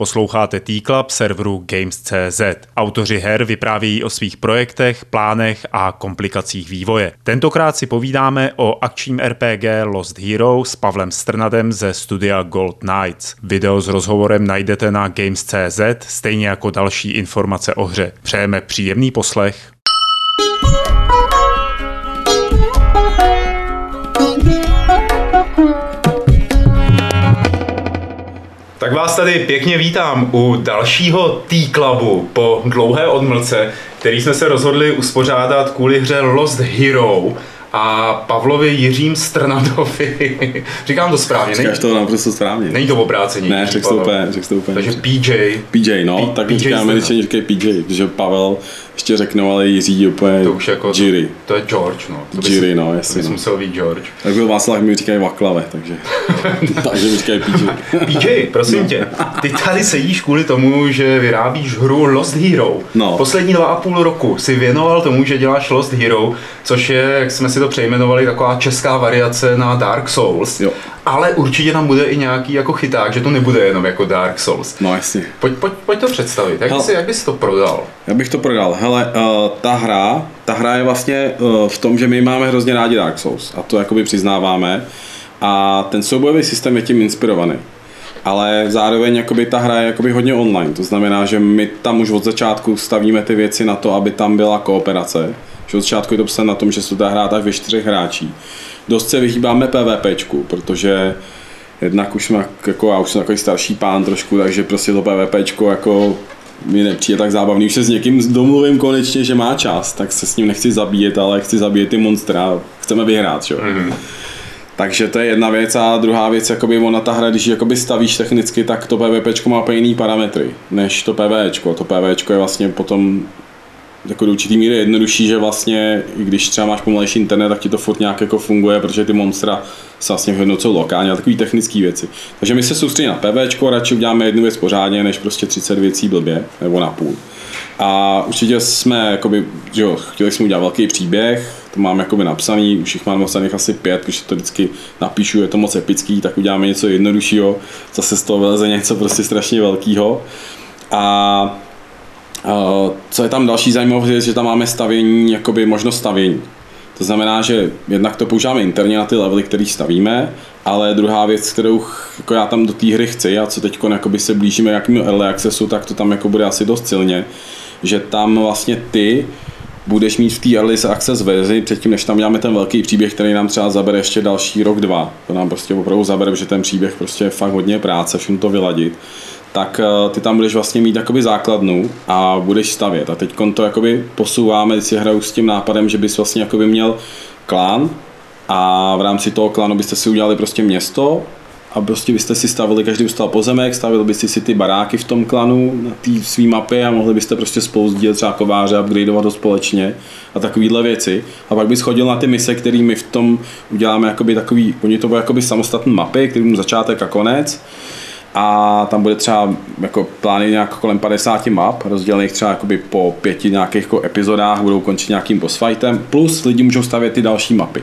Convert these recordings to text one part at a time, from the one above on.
Posloucháte T-Club serveru Games.cz. Autoři her vyprávějí o svých projektech, plánech a komplikacích vývoje. Tentokrát si povídáme o akčním RPG Lost Hero s Pavlem Strnadem ze studia Gold Knights. Video s rozhovorem najdete na Games.cz, stejně jako další informace o hře. Přejeme příjemný poslech. Tak vás tady pěkně vítám u dalšího T-Clubu po dlouhé odmlce, který jsme se rozhodli uspořádat kvůli hře Lost Hero a Pavlovi Jiřím Strnadovi. Říkám to správně, Říkáš to naprosto správně. Není to obrácení. Ne, řekl to úplně, řekl to úplně. Takže PJ. PJ, no, P- tak PJ říkáme, američani říkají PJ, protože Pavel ještě řeknou, ale Jiří úplně to už jako Jiri. To, to je George, no. To Jiri, no, jasně. To no. musel být George. Tak byl Václav, mi říkají Vaklave, takže, takže mi říkají PJ. PJ, prosím no. tě, ty tady sedíš kvůli tomu, že vyrábíš hru Lost Hero. No. Poslední dva a půl roku si věnoval tomu, že děláš Lost Hero, což je, jak jsme si to přejmenovali, taková česká variace na Dark Souls. Jo. Ale určitě tam bude i nějaký jako chyták, že to nebude jenom jako Dark Souls. No jasně. Pojď, pojď, pojď to představit, jak, bys, jak bys to prodal? Já bych to prodal. Hele, uh, ta hra, ta hra je vlastně uh, v tom, že my máme hrozně rádi Dark Souls a to jakoby přiznáváme. A ten soubojový systém je tím inspirovaný ale zároveň jakoby ta hra je jakoby hodně online, to znamená, že my tam už od začátku stavíme ty věci na to, aby tam byla kooperace, že od začátku je to psané na tom, že se to dá hrát až ve čtyřech hráčích. Dost se vyhýbáme PvPčku, protože jednak už jsme, jako já už jsem takový starší pán trošku, takže prostě to PvPčko jako mi nepřijde tak zábavný. Už se s někým domluvím konečně, že má čas, tak se s ním nechci zabíjet, ale chci zabíjet ty monstra, chceme vyhrát, jo. Mm-hmm. Takže to je jedna věc a druhá věc, jakoby ona ta hra, když jakoby stavíš technicky, tak to PvP má úplně jiný parametry než to PvE. To PvE je vlastně potom jako do určitý míry jednodušší, že vlastně, i když třeba máš pomalejší internet, tak ti to furt nějak jako funguje, protože ty monstra se vlastně vyhodnocují lokálně a takové technické věci. Takže my se soustředíme na PV, radši uděláme jednu věc pořádně, než prostě 30 věcí blbě, nebo na půl. A určitě jsme, jakoby, že jo, chtěli jsme udělat velký příběh, to mám jakoby napsaný, už jich mám napsaných asi pět, když to vždycky napíšu, je to moc epický, tak uděláme něco jednoduššího, zase z toho vyleze něco prostě strašně velkého. A co je tam další zajímavost, je, že tam máme stavění, jakoby možnost stavění. To znamená, že jednak to používáme interně na ty levely, které stavíme, ale druhá věc, kterou jako já tam do té hry chci a co teď se blížíme jakým early accessu, tak to tam jako bude asi dost silně, že tam vlastně ty budeš mít v té early access verzi předtím, než tam děláme ten velký příběh, který nám třeba zabere ještě další rok, dva. To nám prostě opravdu zabere, že ten příběh prostě je fakt hodně práce, všechno to vyladit tak eh, ty tam budeš vlastně mít jakoby základnu a budeš stavět. A teď to jakoby posouváme, si hraju s tím nápadem, že bys vlastně jakoby měl klán a v rámci toho klanu byste si udělali prostě město a prostě byste si stavili, každý ustal pozemek, stavili byste si ty baráky v tom klanu na té své mapě a mohli byste prostě spolu sdílet třeba kováře, upgradeovat to společně a takovéhle věci. A pak bys chodil na ty mise, které my v tom uděláme jakoby takový, oni to budou jakoby samostatné mapy, kterým začátek a konec a tam bude třeba jako plány nějak kolem 50 map, rozdělených třeba jakoby po pěti nějakých jako epizodách, budou končit nějakým boss fightem, plus lidi můžou stavět ty další mapy.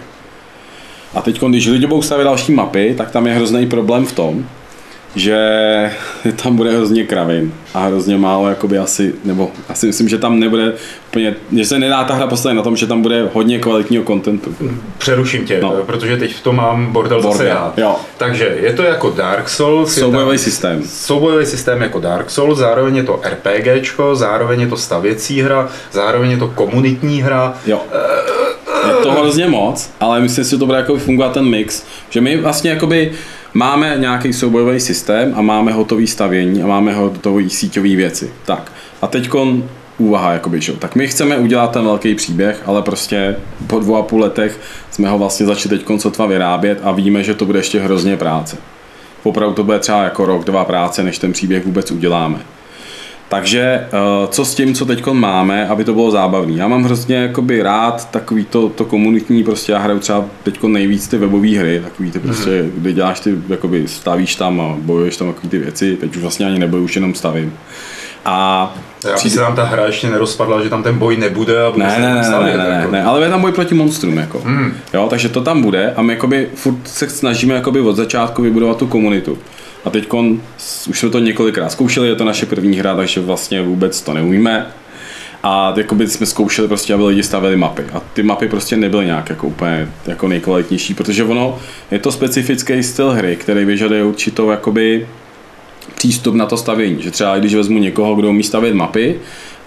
A teď, když lidi budou stavět další mapy, tak tam je hrozný problém v tom, že tam bude hrozně kravin a hrozně málo jakoby asi, nebo asi myslím, že tam nebude úplně, že se nedá ta hra postavit na tom, že tam bude hodně kvalitního kontentu. Přeruším tě, no. protože teď v tom mám bordel, bordel. zase já. Jo. Takže je to jako Dark Souls. Soubojový systém. Soubojový systém jako Dark Souls, zároveň je to RPGčko, zároveň je to stavěcí hra, zároveň je to komunitní hra. Jo. Je to hrozně moc, ale myslím si, že to bude jako fungovat ten mix, že my vlastně jakoby máme nějaký soubojový systém a máme hotový stavění a máme hotový síťový věci. Tak a teď úvaha, jakoby, že? tak my chceme udělat ten velký příběh, ale prostě po dvou a půl letech jsme ho vlastně začali teď sotva vyrábět a víme, že to bude ještě hrozně práce. Opravdu to bude třeba jako rok, dva práce, než ten příběh vůbec uděláme. Takže eh, co s tím, co teď máme, aby to bylo zábavné. Já mám hrozně jakoby rád takový to, to komunitní, prostě já hraju třeba teď nejvíc ty webové hry, takový ty prostě, mm-hmm. kde děláš ty, jakoby stavíš tam a bojuješ tam takový ty věci, teď už vlastně ani neboju, už jenom stavím. A já přijde... se nám ta hra ještě nerozpadla, že tam ten boj nebude a bude ne, ne, ne, ne, ne, jako. ne, ale je tam boj proti monstrům, jako. Hmm. Jo, takže to tam bude a my jakoby furt se snažíme jakoby od začátku vybudovat tu komunitu. A teď už jsme to několikrát zkoušeli, je to naše první hra, takže vlastně vůbec to neumíme. A jakoby jsme zkoušeli prostě, aby lidi stavili mapy. A ty mapy prostě nebyly nějak jako úplně jako nejkvalitnější, protože ono je to specifický styl hry, který vyžaduje určitou jakoby přístup na to stavění. Že třeba když vezmu někoho, kdo umí stavět mapy,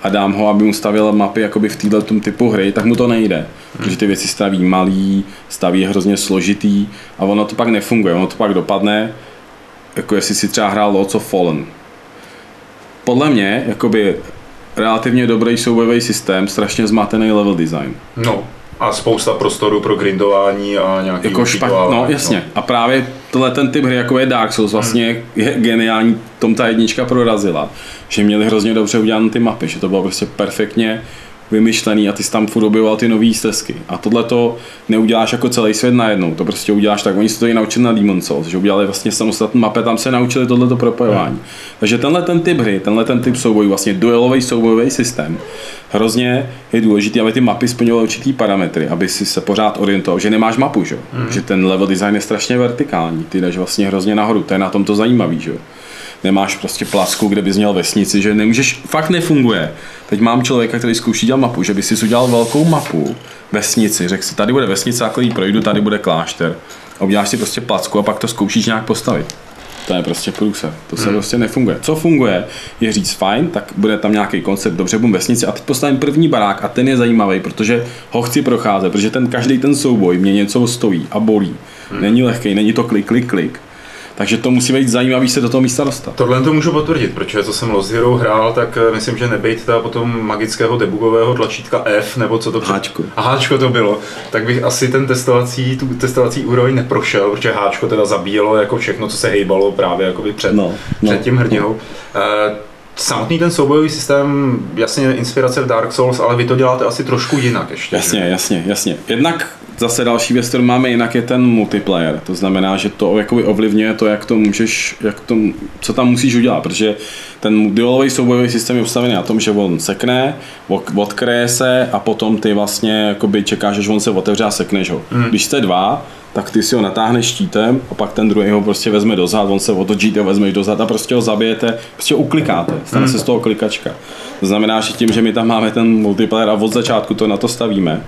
a dám ho, aby mu stavil mapy jakoby v této typu hry, tak mu to nejde. Hmm. Protože ty věci staví malý, staví hrozně složitý a ono to pak nefunguje. Ono to pak dopadne, jako jestli si třeba hrál Lords of Fallen. Podle mě, jakoby relativně dobrý soubojový systém, strašně zmatený level design. No, a spousta prostoru pro grindování a nějaký jako špak, no jasně. No. A právě tohle ten typ hry, jako je Dark Souls, vlastně hmm. je geniální, tom ta jednička prorazila. Že měli hrozně dobře udělané ty mapy, že to bylo prostě perfektně vymyšlený a ty jsi tam furt objevoval ty nové stezky. A tohle to neuděláš jako celý svět najednou, to prostě uděláš tak. Oni se to i naučili na Demon Souls, že udělali vlastně samostatnou mapě, tam se naučili tohleto propojování. Hmm. Takže tenhle ten typ hry, tenhle ten typ soubojů, vlastně duelový soubojový systém, hrozně je důležité, aby ty mapy splňovaly určitý parametry, aby si se pořád orientoval, že nemáš mapu, že? Hmm. že ten level design je strašně vertikální, ty jdeš vlastně hrozně nahoru, to je na tom to zajímavý, že? Nemáš prostě plasku, kde bys měl vesnici, že nemůžeš, fakt nefunguje. Teď mám člověka, který zkouší dělat mapu, že by si udělal velkou mapu, vesnici, řekl si, tady bude vesnice, a když projdu, tady bude klášter. A uděláš si prostě placku a pak to zkoušíš nějak postavit. To je prostě průse. To se hmm. prostě nefunguje. Co funguje, je říct fajn, tak bude tam nějaký koncept, dobře, budu vesnici a teď postavím první barák a ten je zajímavý, protože ho chci procházet, protože ten každý ten souboj mě něco stojí a bolí. Hmm. Není lehký, není to klik, klik, klik. Takže to musí být zajímavý se do toho místa dostat. Tohle to můžu potvrdit, protože co jsem Lost Hero hrál, tak eh, myslím, že nebejt ta potom magického debugového tlačítka F, nebo co to před... Háčko. A háčko to bylo. Tak bych asi ten testovací, tu testovací úroveň neprošel, protože háčko teda zabíjelo jako všechno, co se hejbalo právě jakoby před, no, no, před tím hrdinou. No. Uh, Samotný ten soubojový systém, jasně inspirace v Dark Souls, ale vy to děláte asi trošku jinak ještě. Jasně, že? jasně, jasně. Jednak zase další věc, kterou máme jinak, je ten multiplayer. To znamená, že to jakoby ovlivňuje to, jak to můžeš, jak to, co tam musíš udělat, protože ten duelový soubojový systém je ustavený na tom, že on sekne, odkryje se a potom ty vlastně jakoby čekáš, že on se otevře a sekneš ho. Mm. Když jste dva, tak ty si ho natáhneš štítem a pak ten druhý ho prostě vezme dozad, on se otočí, ty ho vezmeš dozad a prostě ho zabijete, prostě uklikáte, stane mm. se z toho klikačka. To znamená, že tím, že my tam máme ten multiplayer a od začátku to na to stavíme,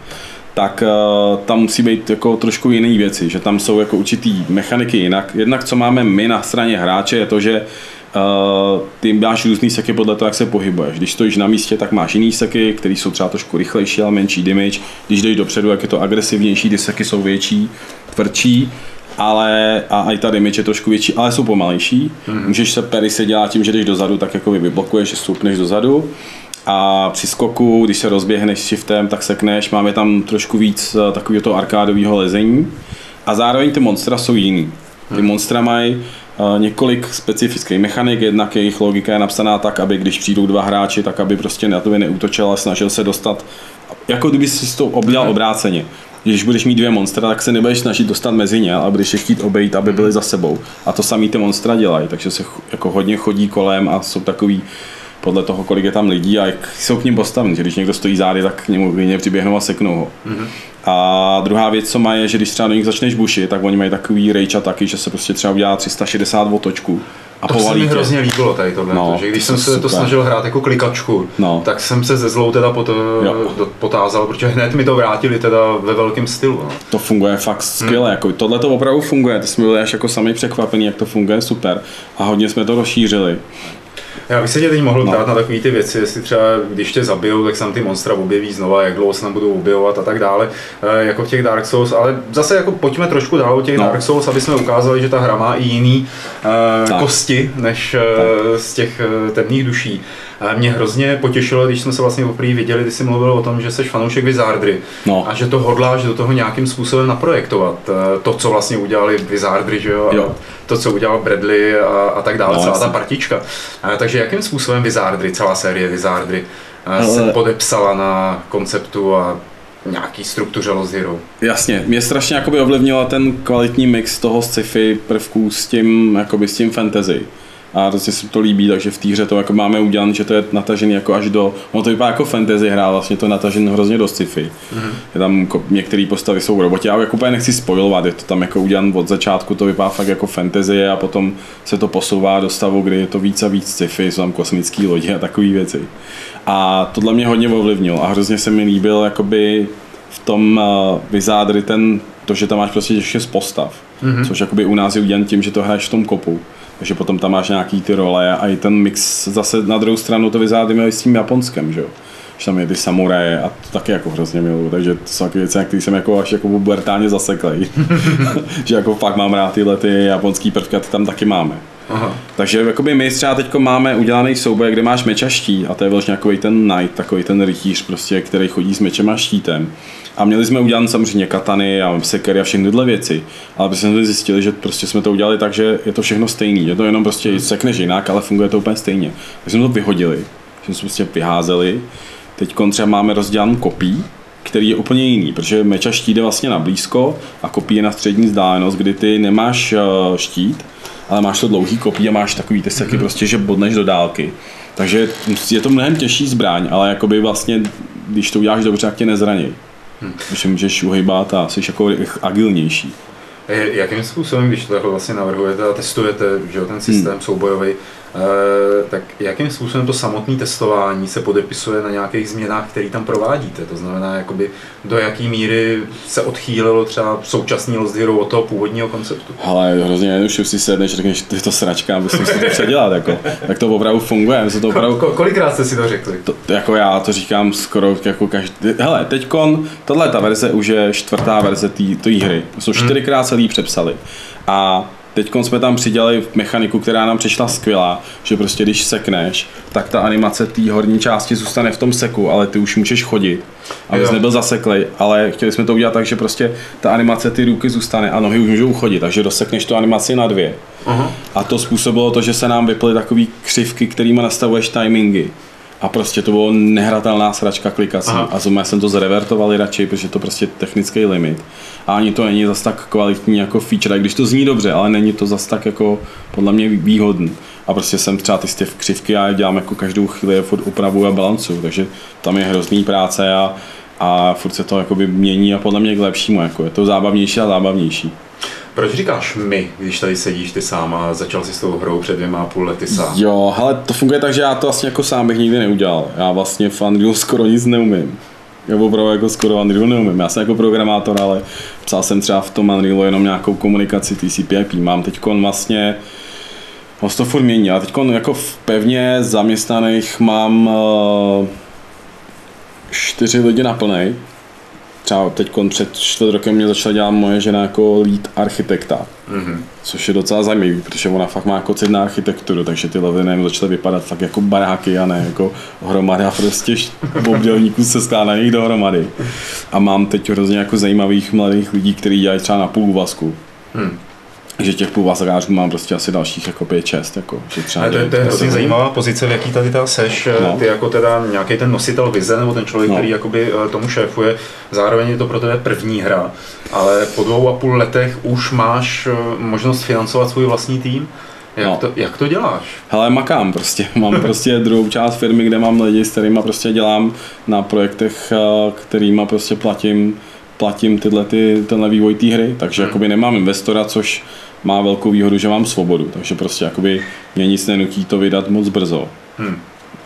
tak uh, tam musí být jako trošku jiné věci, že tam jsou jako určitý mechaniky jinak. Jednak co máme my na straně hráče je to, že Uh, ty máš různý seky podle toho, jak se pohybuješ. Když stojíš na místě, tak máš jiný seky, které jsou třeba trošku rychlejší, ale menší damage. Když jdeš dopředu, jak je to agresivnější, ty seky jsou větší, tvrdší ale a i ta damage je trošku větší, ale jsou pomalejší. Mm-hmm. Můžeš se pery se dělat tím, že jdeš dozadu, tak jako vyblokuješ, že stoupneš dozadu a při skoku, když se rozběhneš shiftem, tak sekneš, máme tam trošku víc eh, takového toho arkádového lezení a zároveň ty monstra jsou jiný. Ty hmm. monstra mají několik specifických mechanik, jednak jejich logika je napsaná tak, aby když přijdou dva hráči, tak aby prostě na tebe neútočil a snažil se dostat, jako kdyby si to obdělal obráceně. Když budeš mít dvě monstra, tak se nebudeš snažit dostat mezi ně, ale budeš je chtít obejít, aby byly za sebou. A to samý ty monstra dělají, takže se jako hodně chodí kolem a jsou takový podle toho, kolik je tam lidí a jak jsou k ním postaveni. Že když někdo stojí zády, tak k němu klidně přiběhnou a seknou ho. Mm-hmm. A druhá věc, co má, je, že když třeba do nich začneš bušit, tak oni mají takový rage taky, že se prostě třeba udělá 360 otočku. A to se mi hrozně líbilo tady tohle, no, že když jsem se super. to snažil hrát jako klikačku, no. tak jsem se ze zlou teda pot, potázal, protože hned mi to vrátili teda ve velkém stylu. No. To funguje fakt skvěle, hmm. jako tohle to opravdu funguje, to jsme byli až jako sami překvapení, jak to funguje super a hodně jsme to rozšířili. Já bych se tě teď mohl no. ptát na takové ty věci, jestli třeba když tě zabijou, tak se tam ty monstra objeví znova, jak dlouho se tam budou objevovat a tak dále, eh, jako v těch Dark Souls, ale zase jako pojďme trošku dál o těch no. Dark Souls, aby jsme ukázali, že ta hra má i jiný uh, kosti než uh, z těch temných duší. Mě hrozně potěšilo, když jsme se vlastně poprvé viděli, když jsi mluvil o tom, že jsi fanoušek Wizardry no. a že to hodláš do toho nějakým způsobem naprojektovat. To, co vlastně udělali Wizardry, že jo? jo. to, co udělal Bradley a, a tak dále, no, celá ta partička. Takže jakým způsobem Wizardry, celá série Wizardry Ale... se podepsala na konceptu a nějaký struktuře Lost Hero. Jasně, mě strašně jakoby ovlivnila ten kvalitní mix toho sci-fi prvků s tím, jakoby s tím fantasy a prostě se to líbí, takže v té hře to jako máme udělat, že to je natažený jako až do, ono to vypadá jako fantasy hra, vlastně to je natažený hrozně do sci-fi. Mm-hmm. Je tam jako, některé postavy jsou roboti, já jako úplně nechci spojovat, je to tam jako udělan od začátku, to vypadá fakt jako fantasy a potom se to posouvá do stavu, kdy je to víc a víc sci-fi, jsou tam kosmické lodi a takové věci. A tohle mě hodně ovlivnilo a hrozně se mi líbil jakoby v tom uh, Wizardry ten, to, že tam máš prostě těch šest postav, mm-hmm. což jakoby u nás je udělan tím, že to hraješ v tom kopu. Takže potom tam máš nějaký ty role a i ten mix zase na druhou stranu to Wizardy měli s tím Japonskem, že jo že tam je ty samuraje a to taky jako hrozně miluju, takže to jsou takové věci, které jsem jako až jako pubertálně zaseklej. že jako fakt mám rád tyhle ty japonský prvky a ty tam taky máme. Takže jakoby my třeba teď máme udělaný souboj, kde máš meč a štít a to je vlastně takový ten knight, takový ten rytíř, prostě, který chodí s mečem a štítem. A měli jsme udělat samozřejmě katany a sekery a všechny tyhle věci, ale prostě jsme zjistili, že prostě jsme to udělali tak, že je to všechno stejný, je to jenom prostě sekneš jinak, ale funguje to úplně stejně. Takže jsme to vyhodili, jsme prostě vyházeli. Teď třeba máme rozdělanou kopí, který je úplně jiný, protože meč a štít je vlastně na blízko a kopí je na střední vzdálenost, kdy ty nemáš eh, štít, ale máš to dlouhý kopí a máš takový ty seky mm-hmm. prostě, že bodneš do dálky. Takže je to mnohem těžší zbraň, ale jakoby vlastně, když to uděláš dobře, tak tě nezraní. Hmm. Když můžeš uhejbat a jsi jako agilnější. Jakým způsobem, když to vlastně navrhujete a testujete že ten systém hmm. soubojový, Eh, tak jakým způsobem to samotné testování se podepisuje na nějakých změnách, které tam provádíte? To znamená, jakoby do jaké míry se odchýlilo třeba současný Lost Hero od toho původního konceptu? Ale hrozně jednoduše si sedneš, řekneš, že to sračka, bys si to předělat, jako. tak to opravdu funguje. To opravdu... Ko, kolikrát jste si to řekli? To, jako já to říkám skoro jako každý. Hele, teďkon, tohle ta verze už je čtvrtá verze té hry. Jsou hmm. čtyřikrát celý přepsali. A Teď jsme tam přidělali mechaniku, která nám přišla skvělá, že prostě když sekneš, tak ta animace té horní části zůstane v tom seku, ale ty už můžeš chodit, abys jo. nebyl zaseklej, ale chtěli jsme to udělat tak, že prostě ta animace ty ruky zůstane a nohy už můžou chodit, takže dosekneš tu animaci na dvě. Uh-huh. A to způsobilo to, že se nám vyply takové křivky, kterými nastavuješ timingy a prostě to bylo nehratelná sračka klikací. Aha. A zuma jsem to zrevertovali radši, protože to prostě technický limit. A ani to není zas tak kvalitní jako feature, když to zní dobře, ale není to zas tak jako podle mě výhodný. A prostě jsem třeba ty stěv křivky a dělám jako každou chvíli furt upravu a balancu, takže tam je hrozný práce a, a furt se to jakoby mění a podle mě k lepšímu, jako je to zábavnější a zábavnější. Proč říkáš my, když tady sedíš ty sám a začal si s tou hrou před dvěma a půl lety sám? Jo, ale to funguje tak, že já to vlastně jako sám bych nikdy neudělal. Já vlastně v Unreal skoro nic neumím. Já opravdu jako skoro Unreal neumím. Já jsem jako programátor, ale psal jsem třeba v tom Unrealu jenom nějakou komunikaci TCP/IP. Mám teď vlastně Vlastně to furt mění. A teď jako v pevně zaměstnaných mám uh, čtyři lidi na plnej, třeba teď před čtvrt rokem mě začala dělat moje žena jako lead architekta, mm-hmm. což je docela zajímavý, protože ona fakt má jako na architekturu, takže ty leviny začaly vypadat fakt jako baráky a ne jako hromada prostě obdělníků se skládaných dohromady. A mám teď hrozně jako zajímavých mladých lidí, kteří dělají třeba na půl úvazku. Hmm že těch půvazagářů mám prostě asi dalších jako 5-6. Jako, že třeba to, je, to je hrozně zajímavá pozice, v jaký tady ta seš. No. Ty jako teda nějaký ten nositel vize, nebo ten člověk, no. který jakoby eh, tomu šéfuje. Zároveň je to pro tebe první hra, ale po dvou a půl letech už máš eh, možnost financovat svůj vlastní tým. Jak, no. to, jak to děláš? Hele, makám prostě. Mám prostě druhou část firmy, kde mám lidi, s kterými prostě dělám na projektech, eh, kterými prostě platím platím tyhle, ty, tenhle vývoj té hry, takže hmm. jakoby nemám investora, což má velkou výhodu, že mám svobodu, takže prostě jakoby mě nic nenutí to vydat moc brzo. Hmm.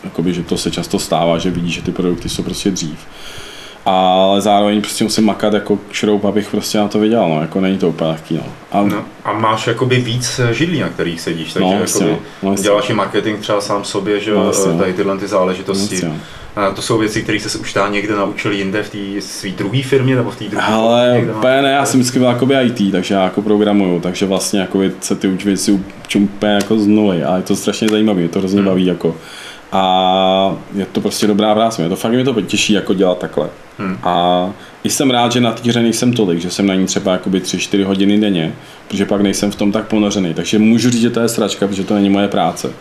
Jakoby, že to se často stává, že vidí, že ty produkty jsou prostě dřív. Ale zároveň prostě musím makat jako šroub, abych prostě na to vydělal, no, jako není to úplně lehký, no. A, no, a máš jakoby víc židlí, na kterých sedíš, takže no, jakoby no, děláš i marketing třeba sám sobě, že no, tady tyhle ty záležitosti. No, a to jsou věci, které se už tam někde naučil jinde v té své druhé firmě nebo v té druhé Ale úplně ne, já jsem vždycky byl jakoby IT, takže já jako programuju, takže vlastně jako se ty už věci učím úplně jako z nuly a je to strašně zajímavé, je to hrozně hmm. baví jako. A je to prostě dobrá práce, mě to fakt mě to těší jako dělat takhle. Hmm. A i jsem rád, že na té hře nejsem tolik, že jsem na ní třeba 3-4 hodiny denně, protože pak nejsem v tom tak ponořený. Takže můžu říct, že to je sračka, protože to není moje práce.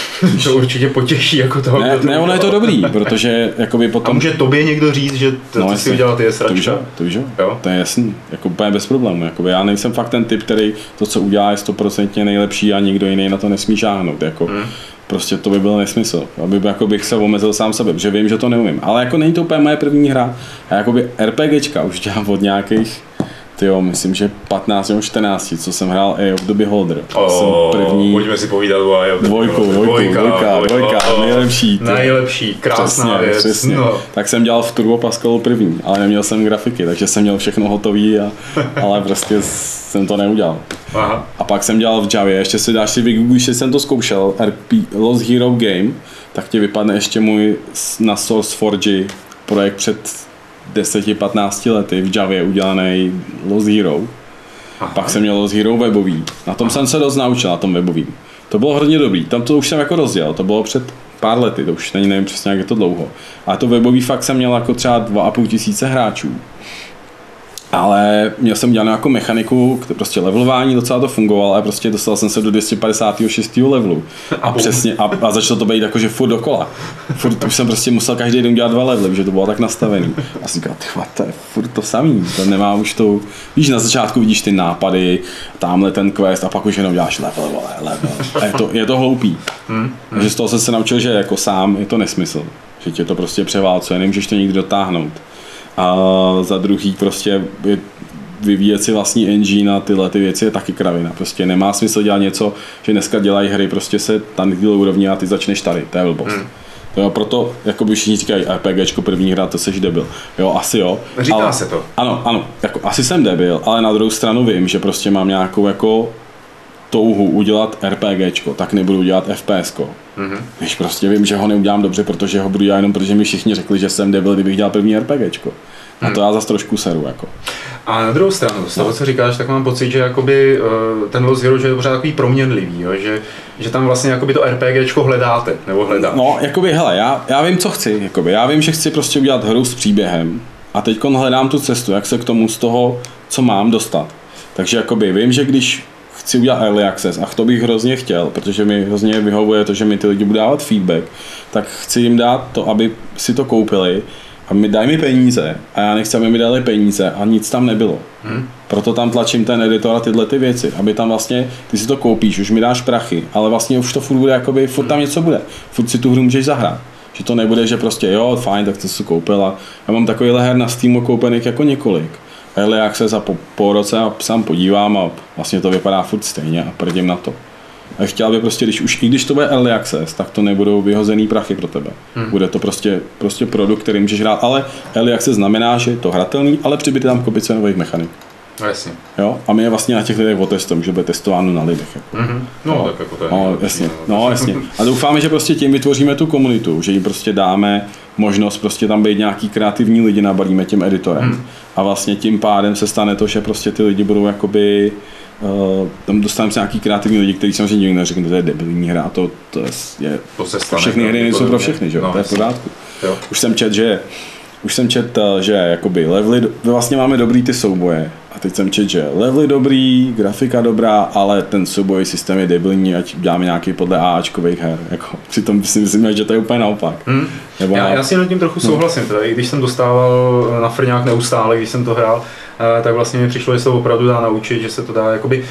to určitě potěší jako toho. Ne, ne, ono je to dobrý, protože jakoby potom... A může tobě někdo říct, že to, no, si udělal ty je sračka? To víš, to víš, jo? to je jasný, jako úplně bez problémů. Jakoby já nejsem fakt ten typ, který to, co udělá, je stoprocentně nejlepší a nikdo jiný na to nesmí šáhnout. Jako. Hmm prostě to by byl nesmysl, aby jako bych se omezil sám sebe, protože vím, že to neumím. Ale jako není to úplně moje první hra. A jakoby RPGčka už dělám od nějakých jo, myslím, že 15 nebo 14, co jsem hrál Eye of the Beholder. Oh, jsem první... Pojďme si povídat o Eye of the dvojku, dvojku, dvojka, dvojka, dvojka, dvojka, nejlepší. Ty. Nejlepší, krásná přesně, věc. Přesně. No. Tak jsem dělal v Turbo Pascalu první, ale neměl jsem grafiky, takže jsem měl všechno hotový, a, ale prostě jsem to neudělal. Aha. A pak jsem dělal v Javě, ještě si dáš si vygooglíš, že jsem to zkoušel, RP, Lost Hero Game, tak ti vypadne ještě můj na SourceForge projekt před 10-15 lety v Javě udělaný Lost Hero. Aha. Pak jsem měl Lost Hero webový. Na tom Aha. jsem se dost naučil, na tom webovým. To bylo hodně dobrý. Tam to už jsem jako rozdělal. To bylo před pár lety, to už není, nevím přesně, jak je to dlouho. A to webový fakt jsem měl jako třeba 2,5 tisíce hráčů ale měl jsem dělanou jako mechaniku, kde prostě levelování docela to fungovalo, ale prostě dostal jsem se do 256. levelu. A přesně, a, a začalo to být jakože furt dokola. Furt už jsem prostě musel každý den dělat dva levely, že to bylo tak nastavený. A jsem říkal, tyhle, to je furt to samý, to nemá už to, víš, na začátku vidíš ty nápady, tamhle ten quest a pak už jenom děláš level, level, level. A je to, je to hloupý. Hmm. Takže z toho jsem se naučil, že jako sám je to nesmysl. Že tě to prostě převálcuje, nemůžeš to nikdy dotáhnout a za druhý prostě vyvíjet si vlastní engine a tyhle ty věci je taky kravina. Prostě nemá smysl dělat něco, že dneska dělají hry, prostě se tam úrovně a ty začneš tady, to je blbost. Hmm. Jo, proto jako by všichni říkají RPGčko první hra, to seš debil. Jo, asi jo. Říká ale, se to. Ano, ano, jako asi jsem debil, ale na druhou stranu vím, že prostě mám nějakou jako touhu udělat RPGčko, tak nebudu dělat FPSko. Mm-hmm. Když prostě vím, že ho neudělám dobře, protože ho budu dělat jenom protože mi všichni řekli, že jsem debil, kdybych dělal první RPGčko. A to hmm. já zase trošku seru. Jako. A na druhou stranu, z toho, no. co říkáš, tak mám pocit, že jakoby, uh, ten Lost Hero že je pořád takový proměnlivý, jo? Že, že tam vlastně jakoby to RPGčko hledáte, nebo hledáš. No, jakoby, hele, já, já vím, co chci. Jakoby. Já vím, že chci prostě udělat hru s příběhem a teď hledám tu cestu, jak se k tomu z toho, co mám, dostat. Takže jakoby vím, že když chci udělat early access a to bych hrozně chtěl, protože mi hrozně vyhovuje to, že mi ty lidi budou dávat feedback, tak chci jim dát to, aby si to koupili a mi daj mi peníze a já nechci, aby mi dali peníze a nic tam nebylo. Hmm. Proto tam tlačím ten editor a tyhle ty věci, aby tam vlastně, ty si to koupíš, už mi dáš prachy, ale vlastně už to furt bude, jakoby, furt tam něco bude. Furt si tu hru můžeš zahrát. Že to nebude, že prostě jo, fajn, tak to si koupil a já mám takovýhle her na Steamu koupených jako několik early access a po, po roce a sám podívám a vlastně to vypadá furt stejně a prdím na to. A chtěl by prostě, když už, i když to bude early access, tak to nebudou vyhozený prachy pro tebe. Hmm. Bude to prostě, prostě produkt, který můžeš hrát, ale early access znamená, že je to hratelný, ale přibyte tam kopice nových mechanik. No, jasně. Jo? A my je vlastně na těch lidech otestujeme, že bude testováno na lidech. Jako. Mm-hmm. No, no, tak jako to je no, jasně. No, jasně. A doufáme, že prostě tím vytvoříme tu komunitu, že jim prostě dáme možnost prostě tam být nějaký kreativní lidi, nabalíme tím editorem. Mm. A vlastně tím pádem se stane to, že prostě ty lidi budou jakoby Uh, tam dostaneme se nějaký kreativní lidi, kteří samozřejmě nikdo neřekne, že to je debilní hra, to, to je, to se stane, všechny hry nejsou pro všechny, že? No, to je v pořádku. Už jsem čet, že už jsem čet, eh, že jakoby levely, vlastně máme dobrý ty souboje, a teď jsem čet, že levely dobrý, grafika dobrá, ale ten soubojový systém je debilní, ať děláme nějaký podle AAčkových her. Jako, přitom si myslím, že to je úplně naopak. Hmm. Nebo já, na... já si nad tím trochu no. souhlasím. Teda, I když jsem dostával na frňák neustále, když jsem to hrál, eh, tak vlastně mi přišlo, že se to opravdu dá naučit, že se to dá jakoby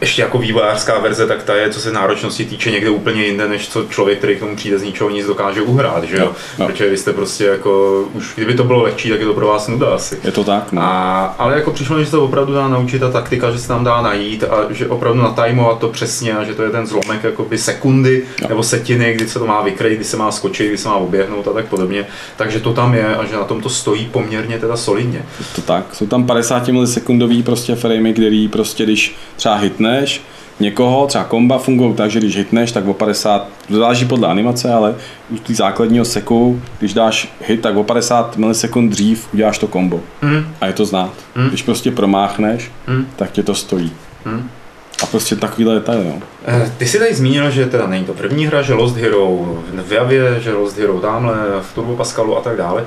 ještě jako vývojářská verze, tak ta je, co se náročnosti týče, někde úplně jinde, než co člověk, který k tomu přijde z ničeho nic dokáže uhrát, že jo? No, no. Protože vy jste prostě jako, už kdyby to bylo lehčí, tak je to pro vás nuda asi. Je to tak, no. A, ale jako přišlo, že se to opravdu dá naučit a taktika, že se tam dá najít a že opravdu natajmovat to přesně a že to je ten zlomek jakoby sekundy no. nebo setiny, kdy se to má vykrejit, kdy se má skočit, kdy se má oběhnout a tak podobně. Takže to tam je a že na tom to stojí poměrně teda solidně. To tak, jsou tam 50 milisekundový prostě framey, který prostě když třeba hitneš, někoho, třeba komba fungují tak, že když hitneš, tak o 50, záleží podle animace, ale u té základního seku, když dáš hit, tak o 50 milisekund dřív uděláš to kombo. Mm. A je to znát. Mm. Když prostě promáchneš, mm. tak tě to stojí. Mm. A prostě takovýhle detail, no. Ty jsi tady zmínil, že teda není to první hra, že Lost Hero v Javě, že Lost Hero tamhle, v Turbo Pascalu a tak dále.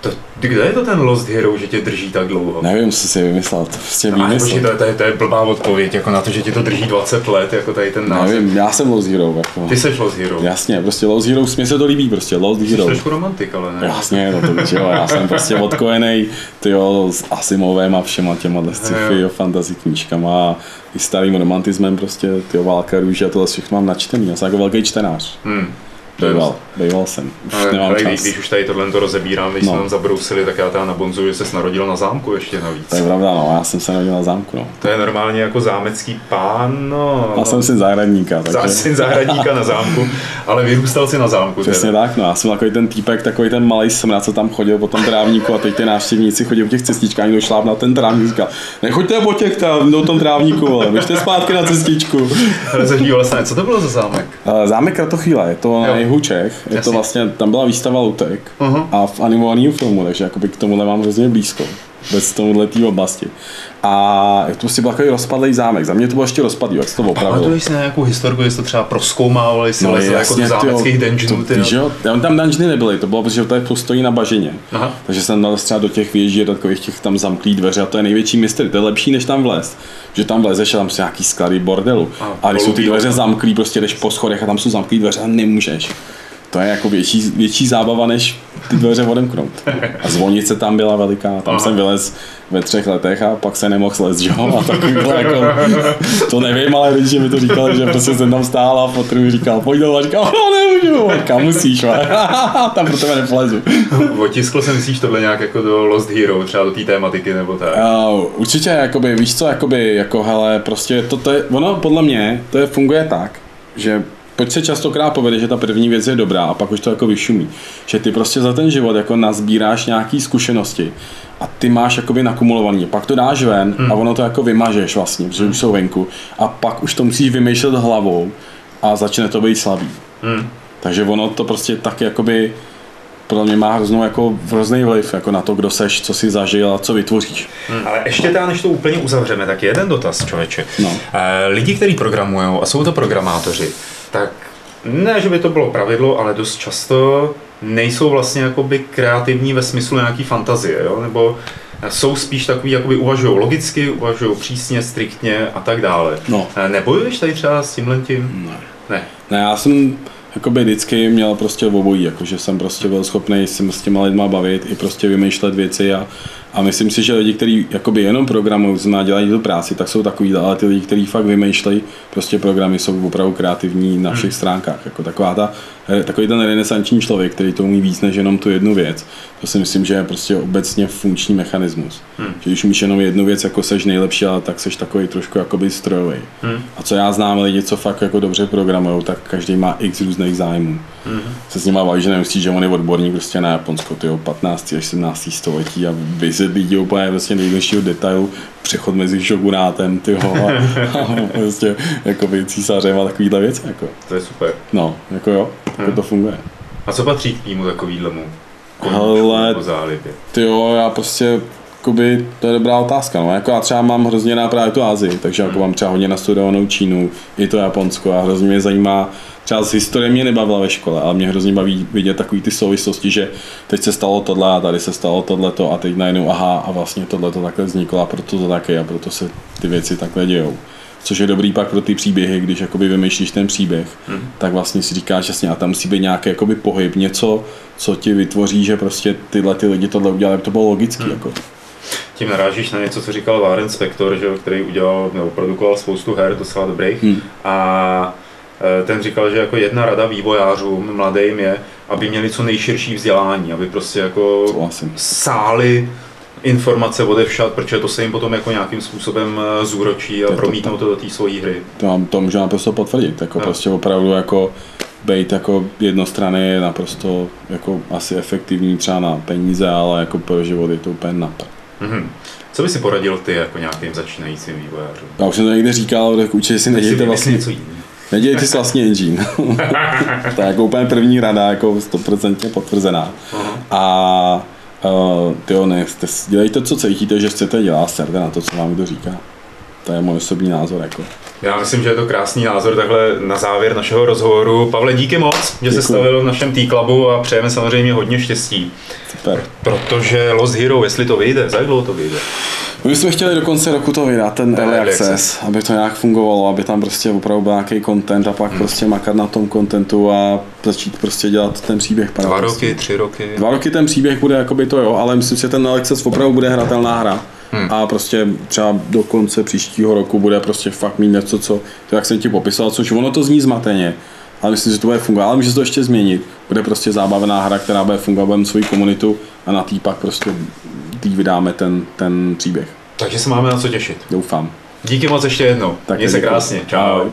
To, kde je to ten Lost Hero, že tě drží tak dlouho? Nevím, co si vymyslel, to prostě No, vymyslel. to, je- to, je, to je blbá odpověď, jako na to, že ti to drží 20 let, jako tady ten název. Nevím, já jsem Lost Hero, jako. Ty seš Lost Hero. Jasně, prostě Lost Hero, mě se to líbí, prostě Lost Jsi Hero. trošku romantik, ale ne. Jasně, no to jo, já jsem prostě odkojený tyjo, s Asimovem a všema těma sci-fi, jo, fantasy knížkama a i starým romantismem prostě, tyjo, Válka růže a tohle všechno mám načtený, já jsem jako velký čtenář. Hmm. Bejval, bejval jsem, už Ale, nemám ale čas. když, už tady tohle to rozebírám, když No. jsme tam zabrousili, tak já teda na Bonzu, že se narodil na zámku ještě navíc. To je pravda, no, já jsem se narodil na zámku, no. To je normálně jako zámecký pán, no. Já jsem syn zahradníka, takže... syn zahradníka na zámku, ale vyrůstal si na zámku. Přesně teda. tak, no, já jsem takový ten týpek, takový ten malý smrad, co tam chodil po tom trávníku a teď ty návštěvníci chodí po těch cestičkách, někdo šláp na ten trávník, říká, nechoďte po těch tam, do tom trávníku, ale běžte zpátky na cestičku. Díval se, co to bylo za zámek? Eh, Zámek Kratochvíle, je to na Jo. jihu Čech, je to Jasně. vlastně, tam byla výstava Lutek Aha. a v animovaném filmu, takže jakoby k tomuhle mám hrozně blízko, bez tomuhle té oblasti. A to prostě byl takový rozpadlý zámek, za mě to bylo ještě rozpadlý, jak se to opravilo. Pamatuješ si na nějakou historku, jestli to třeba proskoumávali, si no, lezli jako do zámeckých dungeonů, to, víš, jo, tam, dungeony nebyly, to bylo, protože to je stojí na bažině. Aha. Takže jsem dal třeba do těch věží, do takových těch tam zamklých dveře a to je největší mystery, to je lepší než tam vlez. Že tam vlezeš a tam jsou nějaký sklady bordelu. A, A, když jsou ty dveře zamklý, prostě jdeš po schodech a tam jsou zamklý dveře a nemůžeš. To je jako větší, větší zábava, než ty dveře odemknout. A zvonice tam byla veliká, tam Aha. jsem vylez ve třech letech a pak se nemohl slez, jo? A takovýhle jako, to nevím, ale rodiče mi to říkali, že prostě jsem tam stál a fotr mi říkal, pojď dolů a říkal, no nemůžu, kam musíš, va? tam pro tebe neplezu. Otiskl se myslíš tohle nějak jako do Lost Hero, třeba do té tématiky nebo tak? Uh, určitě, jakoby, víš co, jakoby, jako hele, prostě to, to je, ono podle mě, to je, funguje tak, že Proč se častokrát povede, že ta první věc je dobrá a pak už to jako vyšumí. Že ty prostě za ten život jako nazbíráš nějaký zkušenosti a ty máš jakoby nakumulovaný. Pak to dáš ven a ono to jako vymažeš vlastně, protože už jsou venku. A pak už to musíš vymýšlet hlavou a začne to být slabý. Hmm. Takže ono to prostě tak jakoby podle mě má hroznou jako hrozný vliv jako na to, kdo seš, co si zažil a co vytvoříš. Hmm. Ale ještě teda, než to úplně uzavřeme, tak jeden dotaz, člověče. No. Eh, Lidi, kteří programují a jsou to programátoři, tak ne, že by to bylo pravidlo, ale dost často nejsou vlastně jakoby kreativní ve smyslu nějaký fantazie, jo? nebo jsou spíš takový, jakoby uvažují logicky, uvažují přísně, striktně a tak dále. No. Eh, Nebojuješ tady třeba s tímhle tím? Ne. Ne. Ne, já jsem jakoby vždycky měl prostě obojí, jakože jsem prostě byl schopný se s těma lidma bavit i prostě vymýšlet věci a, a myslím si, že lidi, kteří jakoby jenom programují, znamená dělají tu práci, tak jsou takový, ale ty lidi, kteří fakt vymýšlejí prostě programy, jsou opravdu kreativní na všech stránkách, jako taková ta, takový ten renesanční člověk, který to umí víc než jenom tu jednu věc, to si myslím, že je prostě obecně funkční mechanismus. Hmm. Že když umíš jenom jednu věc, jako seš nejlepší, ale tak seš takový trošku jakoby strojový. Hmm. A co já znám lidi, co fakt jako dobře programují, tak každý má x různých zájmů. Hmm. Se s nimi baví, že nemusí, že on je odborník prostě na Japonsko, tyjo, 15. až 17. století a vysvětlí úplně prostě největšího detailu přechod mezi šogunátem, tyjo, a, a prostě jako císařem a takovýhle věci, jako. To je super. No, jako jo, jako Hmm. to funguje. A co patří k týmu takovýhlemu? Hele. Ty jo, já prostě, jakoby, to je dobrá otázka, no. Jako já třeba mám hrozně rád právě tu Asii, takže jako mám třeba hodně nastudovanou Čínu, i to Japonsko a hrozně mě zajímá, třeba z historie mě nebavila ve škole, ale mě hrozně baví vidět takový ty souvislosti, že teď se stalo tohle a tady se stalo tohleto a teď najednou aha a vlastně tohle to takhle vzniklo a proto to také a proto se ty věci takhle dějou. Což je dobrý pak pro ty příběhy, když jakoby vymýšlíš ten příběh, Hmm. tak vlastně si říkáš jasně, a tam musí být nějaký jakoby pohyb, něco, co ti vytvoří, že prostě tyhle ty lidi tohle udělali, to bylo logický. Hmm. Jako. Tím narážíš na něco, co říkal Warren Spector, že, který udělal, nebo produkoval spoustu her docela dobrých. Hmm. A e, ten říkal, že jako jedna rada vývojářům mladým je, aby měli co nejširší vzdělání, aby prostě jako Souhlasím. sáli informace odevšat, protože to se jim potom jako nějakým způsobem e, zúročí a promítnou to do té svojí hry. To, mám, to můžu naprosto potvrdit. Jako No. prostě opravdu jako být jako jednostranný je naprosto jako asi efektivní třeba na peníze, ale jako pro život je to úplně napad. Mhm. Co by si poradil ty jako nějakým začínajícím vývojářům? Já už jsem to někde říkal, tak určitě si nedějte vlastně, něco jiného. nedělejte si vlastně engine. to je jako úplně první rada, jako 100% potvrzená. Aha. A uh, tyjo, ne, dělejte, co cítíte, že chcete dělat, serte na to, co vám kdo říká. To je můj osobní názor. Jako. Já myslím, že je to krásný názor takhle na závěr našeho rozhovoru. Pavle, díky moc, že se stavil v našem T-Clubu a přejeme samozřejmě hodně štěstí. Super. Protože Lost Hero, jestli to vyjde, za jak dlouho to vyjde? My jsme chtěli do konce roku to vydat, ten early access, aby to nějak fungovalo, aby tam prostě opravdu byl nějaký content a pak hmm. prostě makat na tom contentu a začít prostě dělat ten příběh. Dva roky, tři roky. Dva roky ten příběh bude jakoby to jo, ale myslím si, že ten early access opravdu bude hratelná hra. Hmm. A prostě třeba do konce příštího roku bude prostě fakt mít něco, co, to jak jsem ti popisoval, což ono to zní zmateně, ale myslím, že to bude fungovat, ale může to ještě změnit. Bude prostě zábavná hra, která bude fungovat, budeme svoji komunitu a na tý pak prostě tý vydáme ten, ten příběh. Takže se máme na co těšit. Doufám. Díky moc ještě jednou. Tak Měj se krásně. Čau.